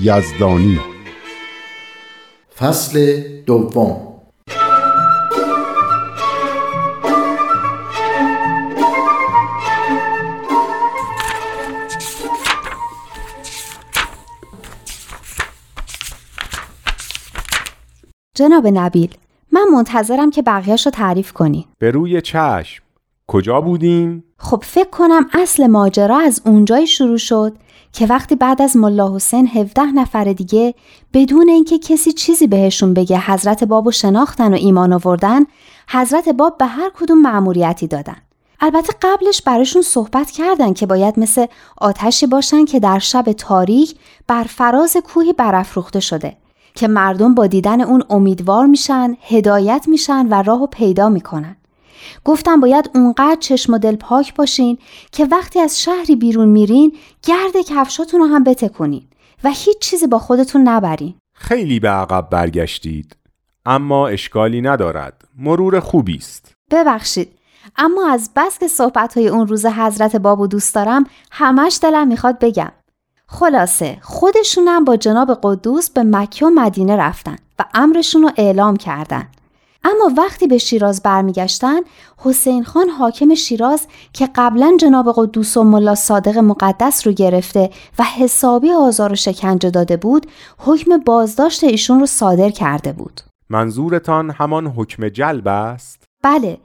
یزدانی. فصل دوم. جناب نبیل من منتظرم که بقیهش رو تعریف کنی. به روی چشم. کجا بودیم؟ خب فکر کنم اصل ماجرا از اونجایی شروع شد که وقتی بعد از ملا حسین 17 نفر دیگه بدون اینکه کسی چیزی بهشون بگه حضرت بابو شناختن و ایمان آوردن حضرت باب به هر کدوم مأموریتی دادن البته قبلش براشون صحبت کردن که باید مثل آتشی باشن که در شب تاریک بر فراز کوهی برافروخته شده که مردم با دیدن اون امیدوار میشن، هدایت میشن و راهو پیدا می‌کنن. گفتم باید اونقدر چشم و دل پاک باشین که وقتی از شهری بیرون میرین گرد کفشاتون رو هم بتکنین و هیچ چیزی با خودتون نبرین. خیلی به عقب برگشتید. اما اشکالی ندارد. مرور خوبی است. ببخشید. اما از بس که صحبت های اون روز حضرت بابو دوست دارم همش دلم می‌خواد بگم. خلاصه خودشونم با جناب قدوس به مکه و مدینه رفتن و امرشون رو اعلام کردن. اما وقتی به شیراز برمیگشتن حسین خان حاکم شیراز که قبلا جناب قدوس و ملا صادق مقدس رو گرفته و حسابی آزار و شکنجه داده بود حکم بازداشت ایشون رو صادر کرده بود. منظورتان همان حکم جلب است؟ بله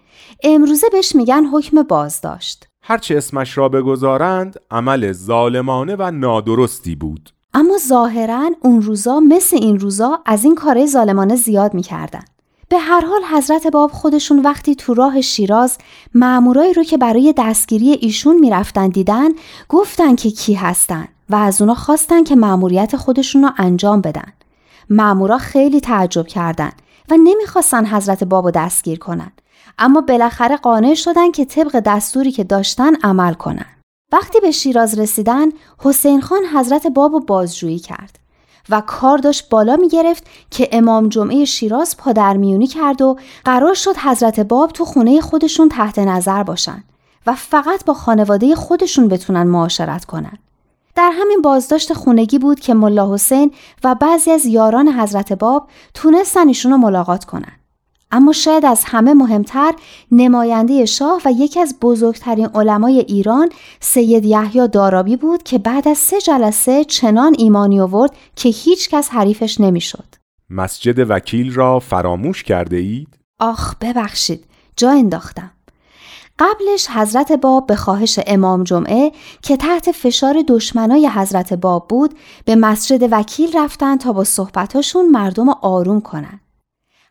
امروزه بهش میگن حکم بازداشت. هرچه اسمش را بگذارند عمل ظالمانه و نادرستی بود. اما ظاهرا اون روزا مثل این روزا از این کارهای ظالمانه زیاد می‌کردن. به هر حال حضرت باب خودشون وقتی تو راه شیراز مامورایی رو که برای دستگیری ایشون می‌رفتن دیدن گفتن که کی هستن و از اونا خواستن که مأموریت خودشون رو انجام بدن. مامورا خیلی تعجب کردند و نمی‌خواستن حضرت باب دستگیر کنن. اما بالاخره قانع شدن که طبق دستوری که داشتن عمل کنن. وقتی به شیراز رسیدن حسین خان حضرت باب رو بازجویی کرد. و کار داشت بالا می گرفت که امام جمعه شیراز پادرمیونی کرد و قرار شد حضرت باب تو خونه خودشون تحت نظر باشن و فقط با خانواده خودشون بتونن معاشرت کنن. در همین بازداشت خونگی بود که ملا حسین و بعضی از یاران حضرت باب تونستن ایشون رو ملاقات کنن. اما شاید از همه مهمتر نماینده شاه و یکی از بزرگترین علمای ایران سید یحیی دارابی بود که بعد از سه جلسه چنان ایمانی آورد که هیچ کس حریفش نمی‌شد. مسجد وکیل را فراموش کرده اید؟ آخ ببخشید جا انداختم. قبلش حضرت باب به خواهش امام جمعه که تحت فشار دشمنای حضرت باب بود به مسجد وکیل رفتن تا با صحبتاشون مردم آروم کنند.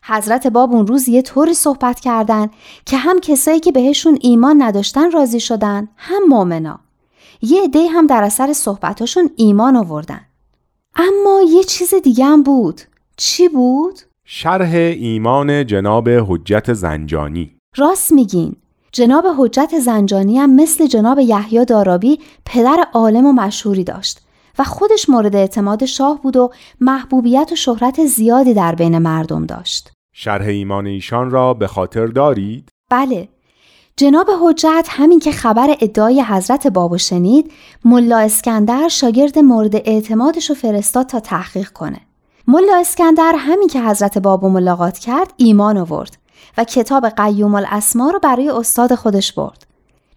حضرت باب اون روز یه طوری صحبت کردن که هم کسایی که بهشون ایمان نداشتن راضی شدن هم مؤمنا. یه عده هم در اثر صحبتاشون ایمان آوردن. اما یه چیز دیگه هم بود. چی بود؟ شرح ایمان جناب حجت زنجانی. راست میگین. جناب حجت زنجانی هم مثل جناب یحیی دارابی پدر عالم و مشهوری داشت و خودش مورد اعتماد شاه بود و محبوبیت و شهرت زیادی در بین مردم داشت. شرح ایمان ایشان را به خاطر دارید؟ بله. جناب حجت همین که خبر ادعای حضرت بابو شنید ملا اسکندر شاگرد مورد اعتمادش رو فرستاد تا تحقیق کنه. ملا اسکندر همین که حضرت بابو ملاقات کرد ایمان آورد و کتاب قیوم الاسما رو برای استاد خودش برد.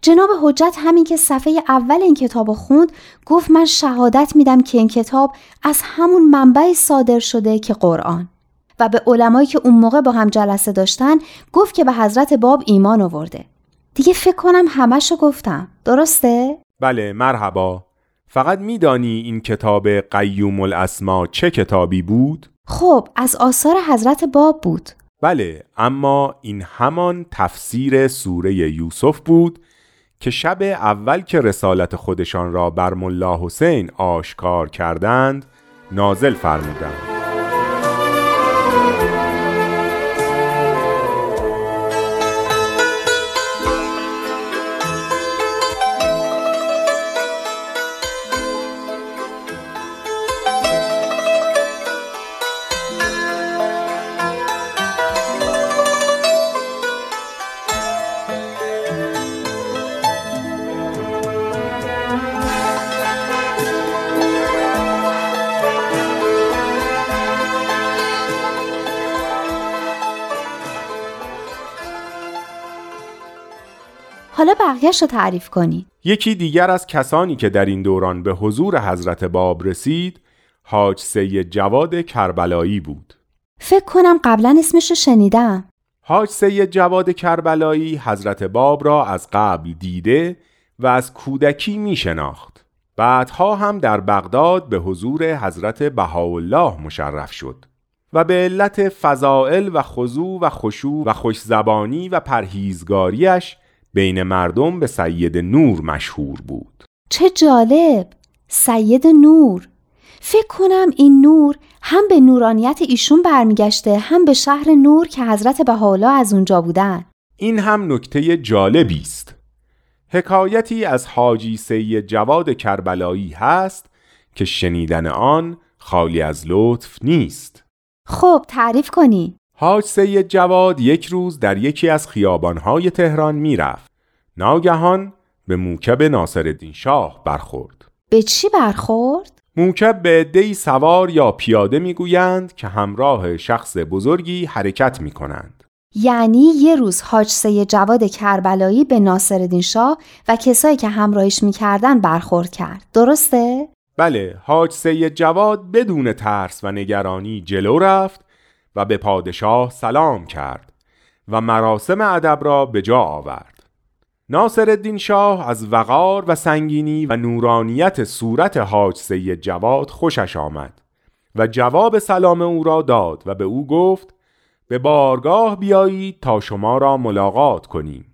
جناب حجت همین که صفحه اول این کتاب خوند گفت من شهادت میدم که این کتاب از همون منبعی صادر شده که قرآن و به علمایی که اون موقع با هم جلسه داشتن گفت که به حضرت باب ایمان آورده. دیگه فکر کنم همشو گفتم. درسته؟ بله مرحبا. فقط میدانی این کتاب قیوم الاسما چه کتابی بود؟ خب از آثار حضرت باب بود. بله اما این همان تفسیر سوره یوسف بود که شب اول که رسالت خودشان را بر ملا حسین آشکار کردند نازل فرمودند. حالا بقیهش رو تعریف کنی. یکی دیگر از کسانی که در این دوران به حضور حضرت باب رسید حاج سید جواد کربلایی بود. فکر کنم قبلا اسمش رو شنیدم. حاج سید جواد کربلایی حضرت باب را از قبل دیده و از کودکی می شناخت بعدها هم در بغداد به حضور حضرت بهاءالله مشرف شد و به علت فضائل و خضوع و خشوع و خوشزبانی و پرهیزگاریش بین مردم به سید نور مشهور بود. چه جالب! سید نور! فکر کنم این نور هم به نورانیت ایشون برمیگشته هم به شهر نور که حضرت بهاءالله از اونجا بودن. این هم نکته جالبی است. حکایتی از حاجی سید جواد کربلایی هست که شنیدن آن خالی از لطف نیست. خب تعریف کنی. حاج سید جواد یک روز در یکی از خیابانهای تهران می‌رفت. ناگهان به موکب ناصرالدین شاه برخورد. به چی برخورد؟ موکب به عدهای سوار یا پیاده می‌گویند که همراه شخص بزرگی حرکت می کنند. یعنی یه روز حاج سید جواد کربلایی به ناصرالدین شاه و کسایی که همراهش می‌کردن برخورد کرد. درسته؟ بله، حاج سید جواد بدون ترس و نگرانی جلو رفت و به پادشاه سلام کرد و مراسم ادب را به جا آورد. ناصر الدین شاه از وقار و سنگینی و نورانیت صورت حاج سید جواد خوشش آمد و جواب سلام او را داد و به او گفت به بارگاه بیایید تا شما را ملاقات کنیم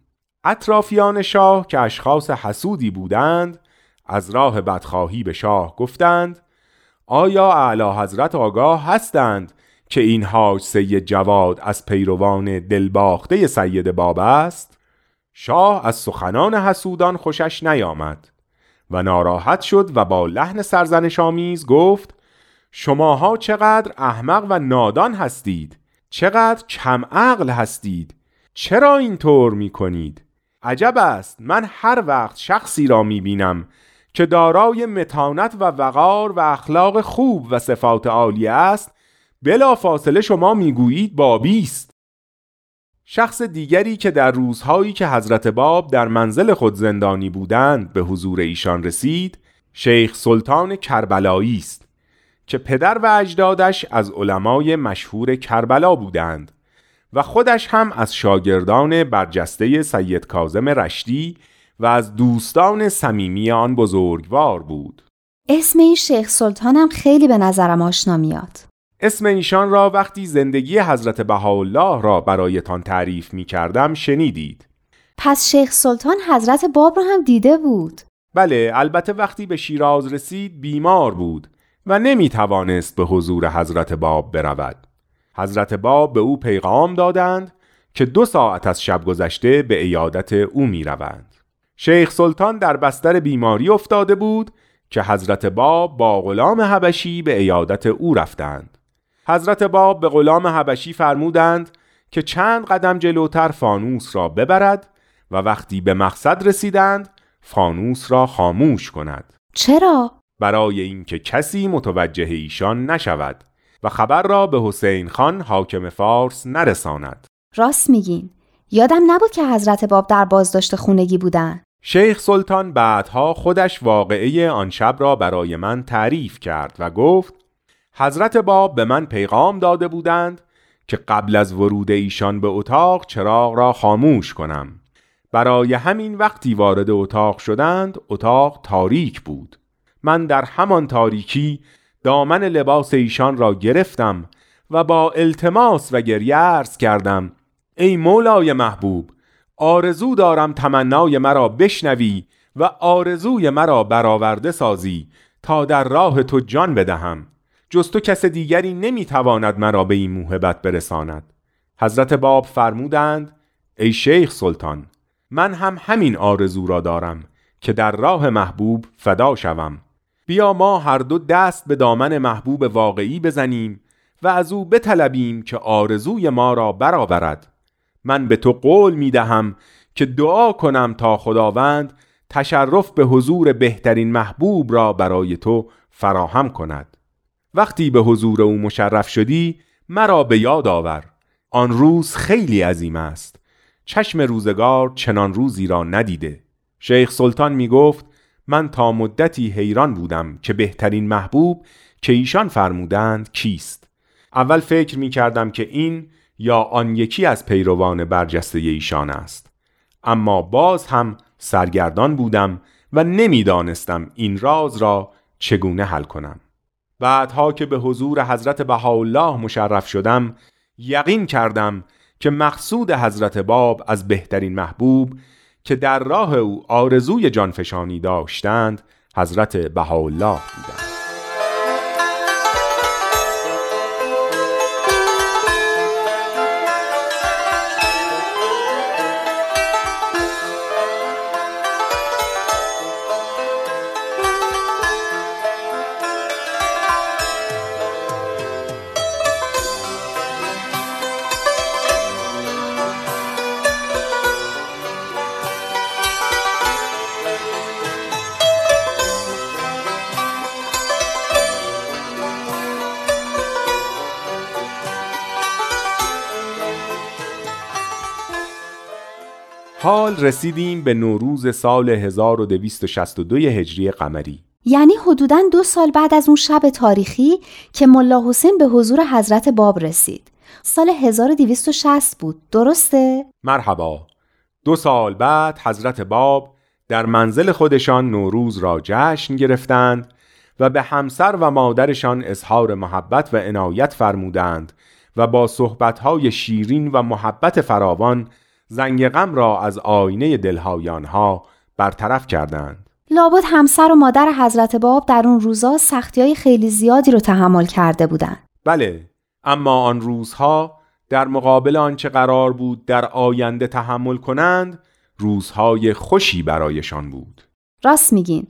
اطرافیان شاه که اشخاص حسودی بودند از راه بدخواهی به شاه گفتند آیا اعلی حضرت آگاه هستند که این حاج سید جواد از پیروان دلباخته سید باب است شاه از سخنان حسودان خوشش نیامد و ناراحت شد و با لحن سرزنش آمیز گفت شماها چقدر احمق و نادان هستید چقدر کم عقل هستید چرا اینطور می کنید عجب است من هر وقت شخصی را می بینم که دارای متانت و وقار و اخلاق خوب و صفات عالی است بلا فاصله شما می‌گویید بابی است. شخص دیگری که در روزهایی که حضرت باب در منزل خود زندانی بودند به حضور ایشان رسید شیخ سلطان کربلایی است که پدر و اجدادش از علمای مشهور کربلا بودند و خودش هم از شاگردان برجسته سید کازم رشتی و از دوستان صمیمی آن بزرگوار بود. اسم این شیخ سلطانم خیلی به نظرم آشنا میاد. اسم ایشان را وقتی زندگی حضرت بهاءالله را برایتان تعریف می کردم شنیدید پس شیخ سلطان حضرت باب را هم دیده بود بله البته وقتی به شیراز رسید بیمار بود و نمی توانست به حضور حضرت باب برود حضرت باب به او پیغام دادند که دو ساعت از شب گذشته به ایادت او می روند. شیخ سلطان در بستر بیماری افتاده بود که حضرت باب با غلام حبشی به ایادت او رفتند. حضرت باب به غلام حبشی فرمودند که چند قدم جلوتر فانوس را ببرد و وقتی به مقصد رسیدند فانوس را خاموش کند. چرا؟ برای اینکه کسی متوجه ایشان نشود و خبر را به حسین خان حاکم فارس نرساند راست میگین یادم نبود که حضرت باب در بازداشت خونگی بودن شیخ سلطان بعدها خودش واقعه آن شب را برای من تعریف کرد و گفت حضرت باب به من پیغام داده بودند که قبل از ورود ایشان به اتاق چراغ را خاموش کنم. برای همین وقتی وارد اتاق شدند اتاق تاریک بود. من در همان تاریکی دامن لباس ایشان را گرفتم و با التماس و گریه عرض کردم ای مولای محبوب آرزو دارم تمنای مرا بشنوی و آرزوی مرا برآورده سازی تا در راه تو جان بدهم. جز تو کس دیگری نمی‌تواند مرا به این موهبت برساند. حضرت باب فرمودند ای شیخ سلطان من هم همین آرزو را دارم که در راه محبوب فدا شوم. بیا ما هر دو دست به دامن محبوب واقعی بزنیم و از او بطلبیم که آرزوی ما را برآورد. من به تو قول می دهم که دعا کنم تا خداوند تشرف به حضور بهترین محبوب را برای تو فراهم کند. وقتی به حضور او مشرف شدی مرا به یاد آور. آن روز خیلی عظیم است. چشم روزگار چنان روزی را ندیده. شیخ سلطان می گفت من تا مدتی حیران بودم که بهترین محبوب که ایشان فرمودند کیست. اول فکر می کردم که این یا آن یکی از پیروان برجسته ایشان است. اما باز هم سرگردان بودم و نمی‌دانستم این راز را چگونه حل کنم. بعدها که به حضور حضرت بهاءالله مشرف شدم یقین کردم که مقصود حضرت باب از بهترین محبوب که در راه او آرزوی جانفشانی داشتند حضرت بهاءالله بودند. حال رسیدیم به نوروز سال 1262 هجری قمری. یعنی حدوداً دو سال بعد از اون شب تاریخی که ملا حسین به حضور حضرت باب رسید. سال 1260 بود. درسته؟ مرحبا. دو سال بعد حضرت باب در منزل خودشان نوروز را جشن گرفتند و به همسر و مادرشان اظهار محبت و عنایت فرمودند و با صحبتهای شیرین و محبت فراوان زنگ غم را از آینه دلهای آنها برطرف کردند. لابد همسر و مادر حضرت باب در اون روزا سختی های خیلی زیادی رو تحمل کرده بودند. بله اما آن روزها در مقابل آنچه قرار بود در آینده تحمل کنند روزهای خوشی برایشان بود. راست میگین.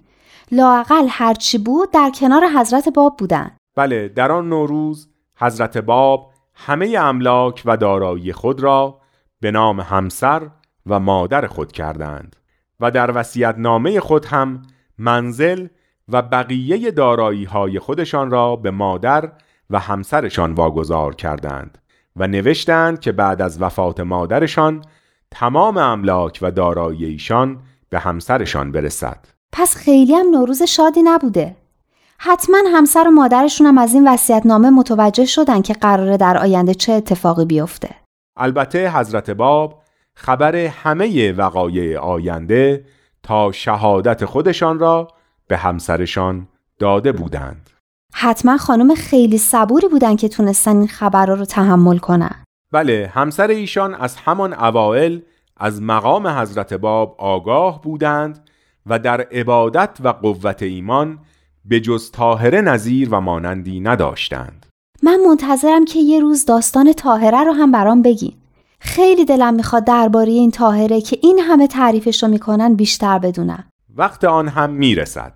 لاقل هرچی بود در کنار حضرت باب بودن بله در آن نوروز حضرت باب همه املاک و دارایی خود را به نام همسر و مادر خود کردند و در وسیعت نامه خود هم منزل و بقیه دارایی های خودشان را به مادر و همسرشان واگذار کردند و نوشتند که بعد از وفات مادرشان تمام املاک و دارایی ایشان به همسرشان برسد. پس خیلی هم نوروز شادی نبوده. حتما همسر و مادرشون هم از این نامه متوجه شدن که قراره در آینده چه اتفاقی بیفته. البته حضرت باب خبر همه وقایع آینده تا شهادت خودشان را به همسرشان داده بودند. حتما خانم خیلی صبوری بودن که تونستن این خبرها رو تحمل کنن. بله همسر ایشان از همان اوائل از مقام حضرت باب آگاه بودند و در عبادت و قوت ایمان به جز طاهره نظیر و مانندی نداشتند. من منتظرم که یه روز داستان تاهره رو هم برام بگین. خیلی دلم می‌خواد درباره این تاهره که این همه تعریفش رو می‌کنن بیشتر بدونم. وقت آن هم می‌رسد.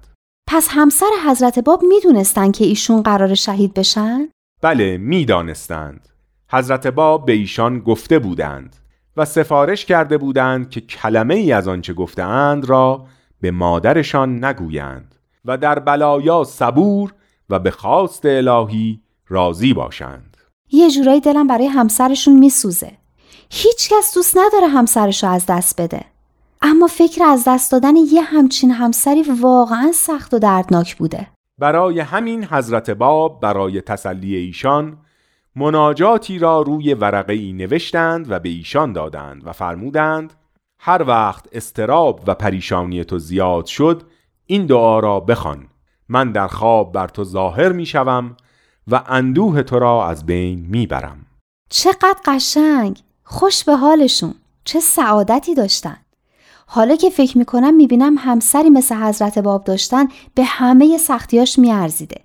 پس همسر حضرت باب می‌دونستن که ایشون قرار شهید بشن؟ بله می‌دانستند. حضرت باب به ایشان گفته بودند و سفارش کرده بودند که کلمه ای از آنچه گفتهاند را به مادرشان نگویند و در بلایا صبور و به خواست الهی راضی باشند. یه جورایی دلم برای همسرشون میسوزه. هیچ کس دوست نداره همسرش رو از دست بده. اما فکر از دست دادن یه همچین همسری واقعا سخت و دردناک بوده. برای همین حضرت باب برای تسلی ایشان مناجاتی را روی ورقه ای نوشتند و به ایشان دادند و فرمودند هر وقت استراب و پریشانی تو زیاد شد این دعا را بخوان. من در خواب بر تو ظاهر می شوم و اندوه تو را از بین می برم چقدر قشنگ! خوش به حالشون. چه سعادتی داشتن. حالا که فکر می‌کنم می‌بینم همسری مثل حضرت باب داشتن به همه سختیاش میارزیده.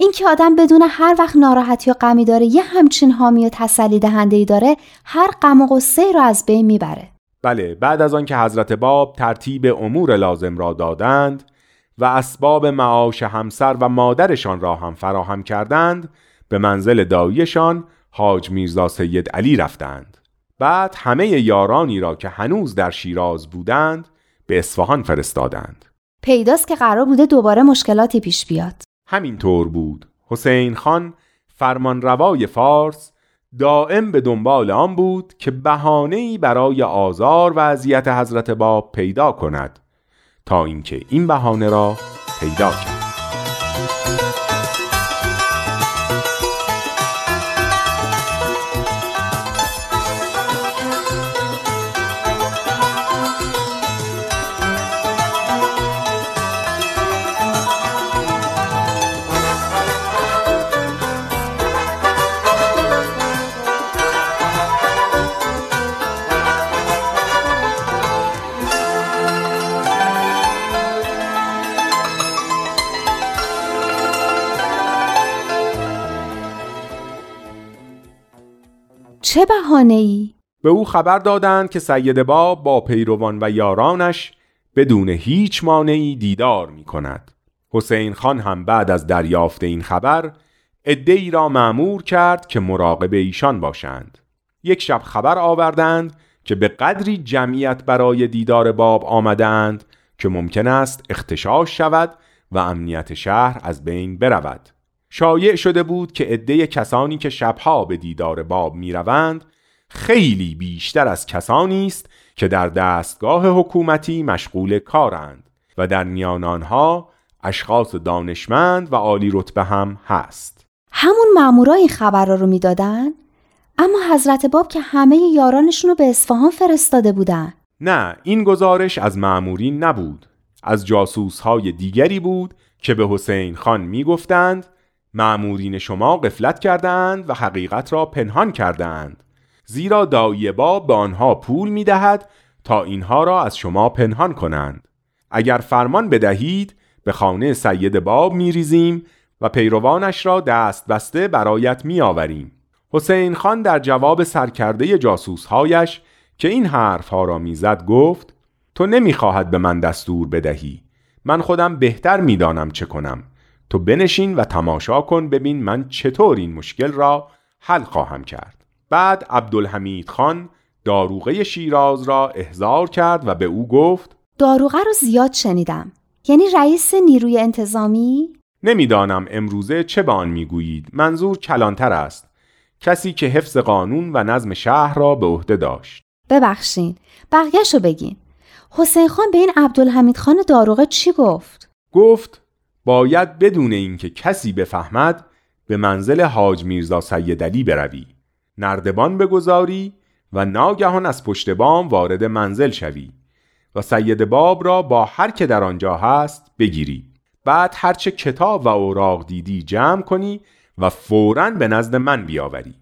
این که آدم بدون هر وقت ناراحتی و غمی داره یه همچین حامی و تسلی دهنده ای داره هر غم و غصه رو از بین می‌بره. بله بعد از آن که حضرت باب ترتیب امور لازم را دادند و اسباب معاش همسر و مادرشان را هم فراهم کردند به منزل داییشان حاج میرزا سید علی رفتند. بعد همه یارانی را که هنوز در شیراز بودند به اصفهان فرستادند. پیداست که قرار بوده دوباره مشکلاتی پیش بیاد. همینطور بود. حسین خان فرمانروای فارس دائم به دنبال آن بود که بهانه‌ای برای آزار و اذیت حضرت باب پیدا کند. تا اینکه این بهانه را پیدا کرد. بهانه ای؟ به او خبر دادند که سید باب با پیروان و یارانش بدون هیچ مانعی دیدار می کند. حسین خان هم بعد از دریافت این خبر ای را معمور کرد که مراقب ایشان باشند. یک شب خبر آوردند که به قدری جمعیت برای دیدار باب آمدند که ممکن است اختشاش شود و امنیت شهر از بین برود. شایع شده بود که عده کسانی که شبها به دیدار باب می‌روند خیلی بیشتر از کسانی است که در دستگاه حکومتی مشغول کارند و در میان آنها اشخاص دانشمند و عالی رتبه هم هست. همون مامورا این خبر رو می‌دادن؟ اما حضرت باب که همه یارانشون رو به اصفهان فرستاده بودن. نه این گزارش از معمورین نبود. از جاسوس های دیگری بود که به حسین خان می‌گفتند معمورین شما قفلت کردند و حقیقت را پنهان کردند زیرا دایی باب به آنها پول می دهد تا اینها را از شما پنهان کنند. اگر فرمان بدهید به خانه سید باب می ریزیم و پیروانش را دست بسته برایت می آوریم حسین خان در جواب سرکرده جاسوسهایش که این حرفها را می‌زد گفت تو نمی‌خواهد به من دستور بدهی. من خودم بهتر می‌دانم چه کنم. تو بنشین و تماشا کن ببین من چطور این مشکل را حل خواهم کرد. بعد عبدالحمید خان داروغه شیراز را احضار کرد و به او گفت داروغه رو زیاد شنیدم. یعنی رئیس نیروی انتظامی؟ نمی‌دانم امروزه چه به آن می‌گویید. منظور کلانتر است. کسی که حفظ قانون و نظم شهر را به عهده داشت. ببخشین. بقیهشو بگین. حسین خان به این عبدالحمید خان داروغه چی گفت؟ گفت باید بدون اینکه کسی بفهمد به منزل حاج میرزا سید علی بروی نردبان بگذاری و ناگهان از پشت بام وارد منزل شوی و سید باب را با هر که در آنجا هست بگیری. بعد هرچه کتاب و اوراق دیدی جمع کنی و فوراً به نزد من بیاوری.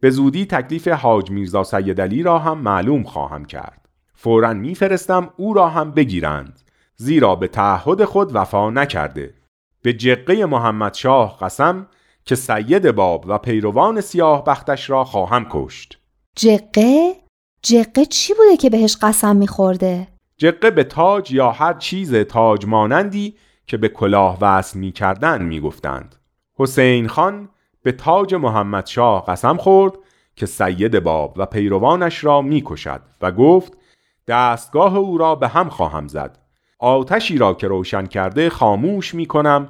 به زودی تکلیف حاج میرزا سید علی را هم معلوم خواهم کرد. فوراً میفرستم او را هم بگیرند زیرا به تعهد خود وفا نکرده. به جقه محمد شاه قسم که سید باب و پیروان سیاه بختش را خواهم کشت جقه؟ جقه چی بوده که بهش قسم میخورده؟ جقه به تاج یا هر چیز تاج مانندی که به کلاه وصل می کردن می گفتند. حسین خان به تاج محمد شاه قسم خورد که سید باب و پیروانش را می کشد و گفت دستگاه او را به هم خواهم زد آتشی را که روشن کرده خاموش می کنم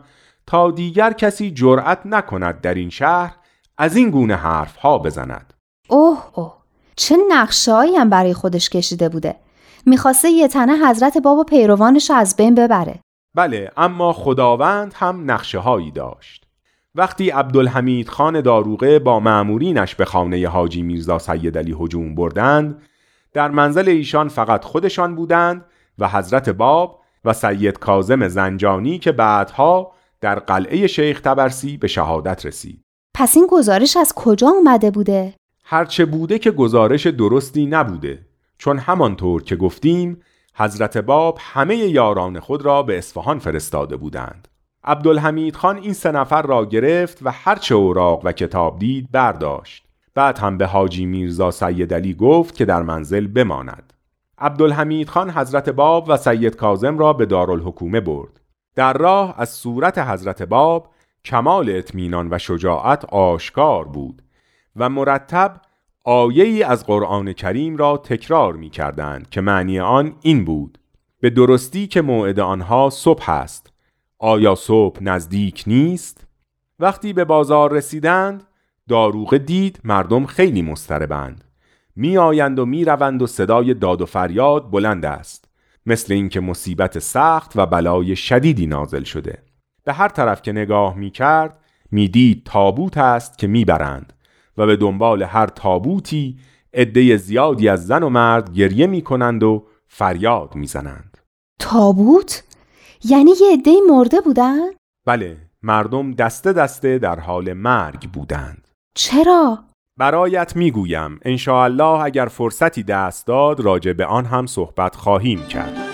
تا دیگر کسی جرأت نکند در این شهر از این گونه حرف ها بزند. اوه اوه چه نقشهایی هم برای خودش کشیده بوده. می‌خواسته یه تنه حضرت باب و پیروانش از بین ببره. بله اما خداوند هم نقشه هایی داشت. وقتی عبدالحمید خان داروغه با معمورینش به خانه حاجی میرزا سید علی هجوم بردند در منزل ایشان فقط خودشان بودند و حضرت باب و سید کازم زنجانی که بعدها در قلعه شیخ تبرسی به شهادت رسید. پس این گزارش از کجا اومده بوده؟ هرچه بوده که گزارش درستی نبوده چون همانطور که گفتیم حضرت باب همه یاران خود را به اصفهان فرستاده بودند. عبدالحمید خان این سه نفر را گرفت و هرچه اوراق و کتاب دید برداشت. بعد هم به حاجی میرزا سید علی گفت که در منزل بماند. عبدالحمید خان حضرت باب و سید کازم را به دارالحکومه برد. در راه از صورت حضرت باب کمال اطمینان و شجاعت آشکار بود و مرتب آیه ای از قرآن کریم را تکرار می کردند که معنی آن این بود به درستی که موعد آنها صبح است آیا صبح نزدیک نیست؟ وقتی به بازار رسیدند داروغه دید مردم خیلی مستربند می آیند و می روند و صدای داد و فریاد بلند است مثل اینکه مصیبت سخت و بلای شدیدی نازل شده به هر طرف که نگاه می کرد می دید تابوت است که می برند و به دنبال هر تابوتی عده زیادی از زن و مرد گریه می کنند و فریاد می زنند. تابوت؟ یعنی یه عده مرده بودن؟ بله مردم دسته دسته در حال مرگ بودند چرا؟ برایت می‌گویم الله اگر فرصتی دست داد راجع به آن هم صحبت خواهیم کرد.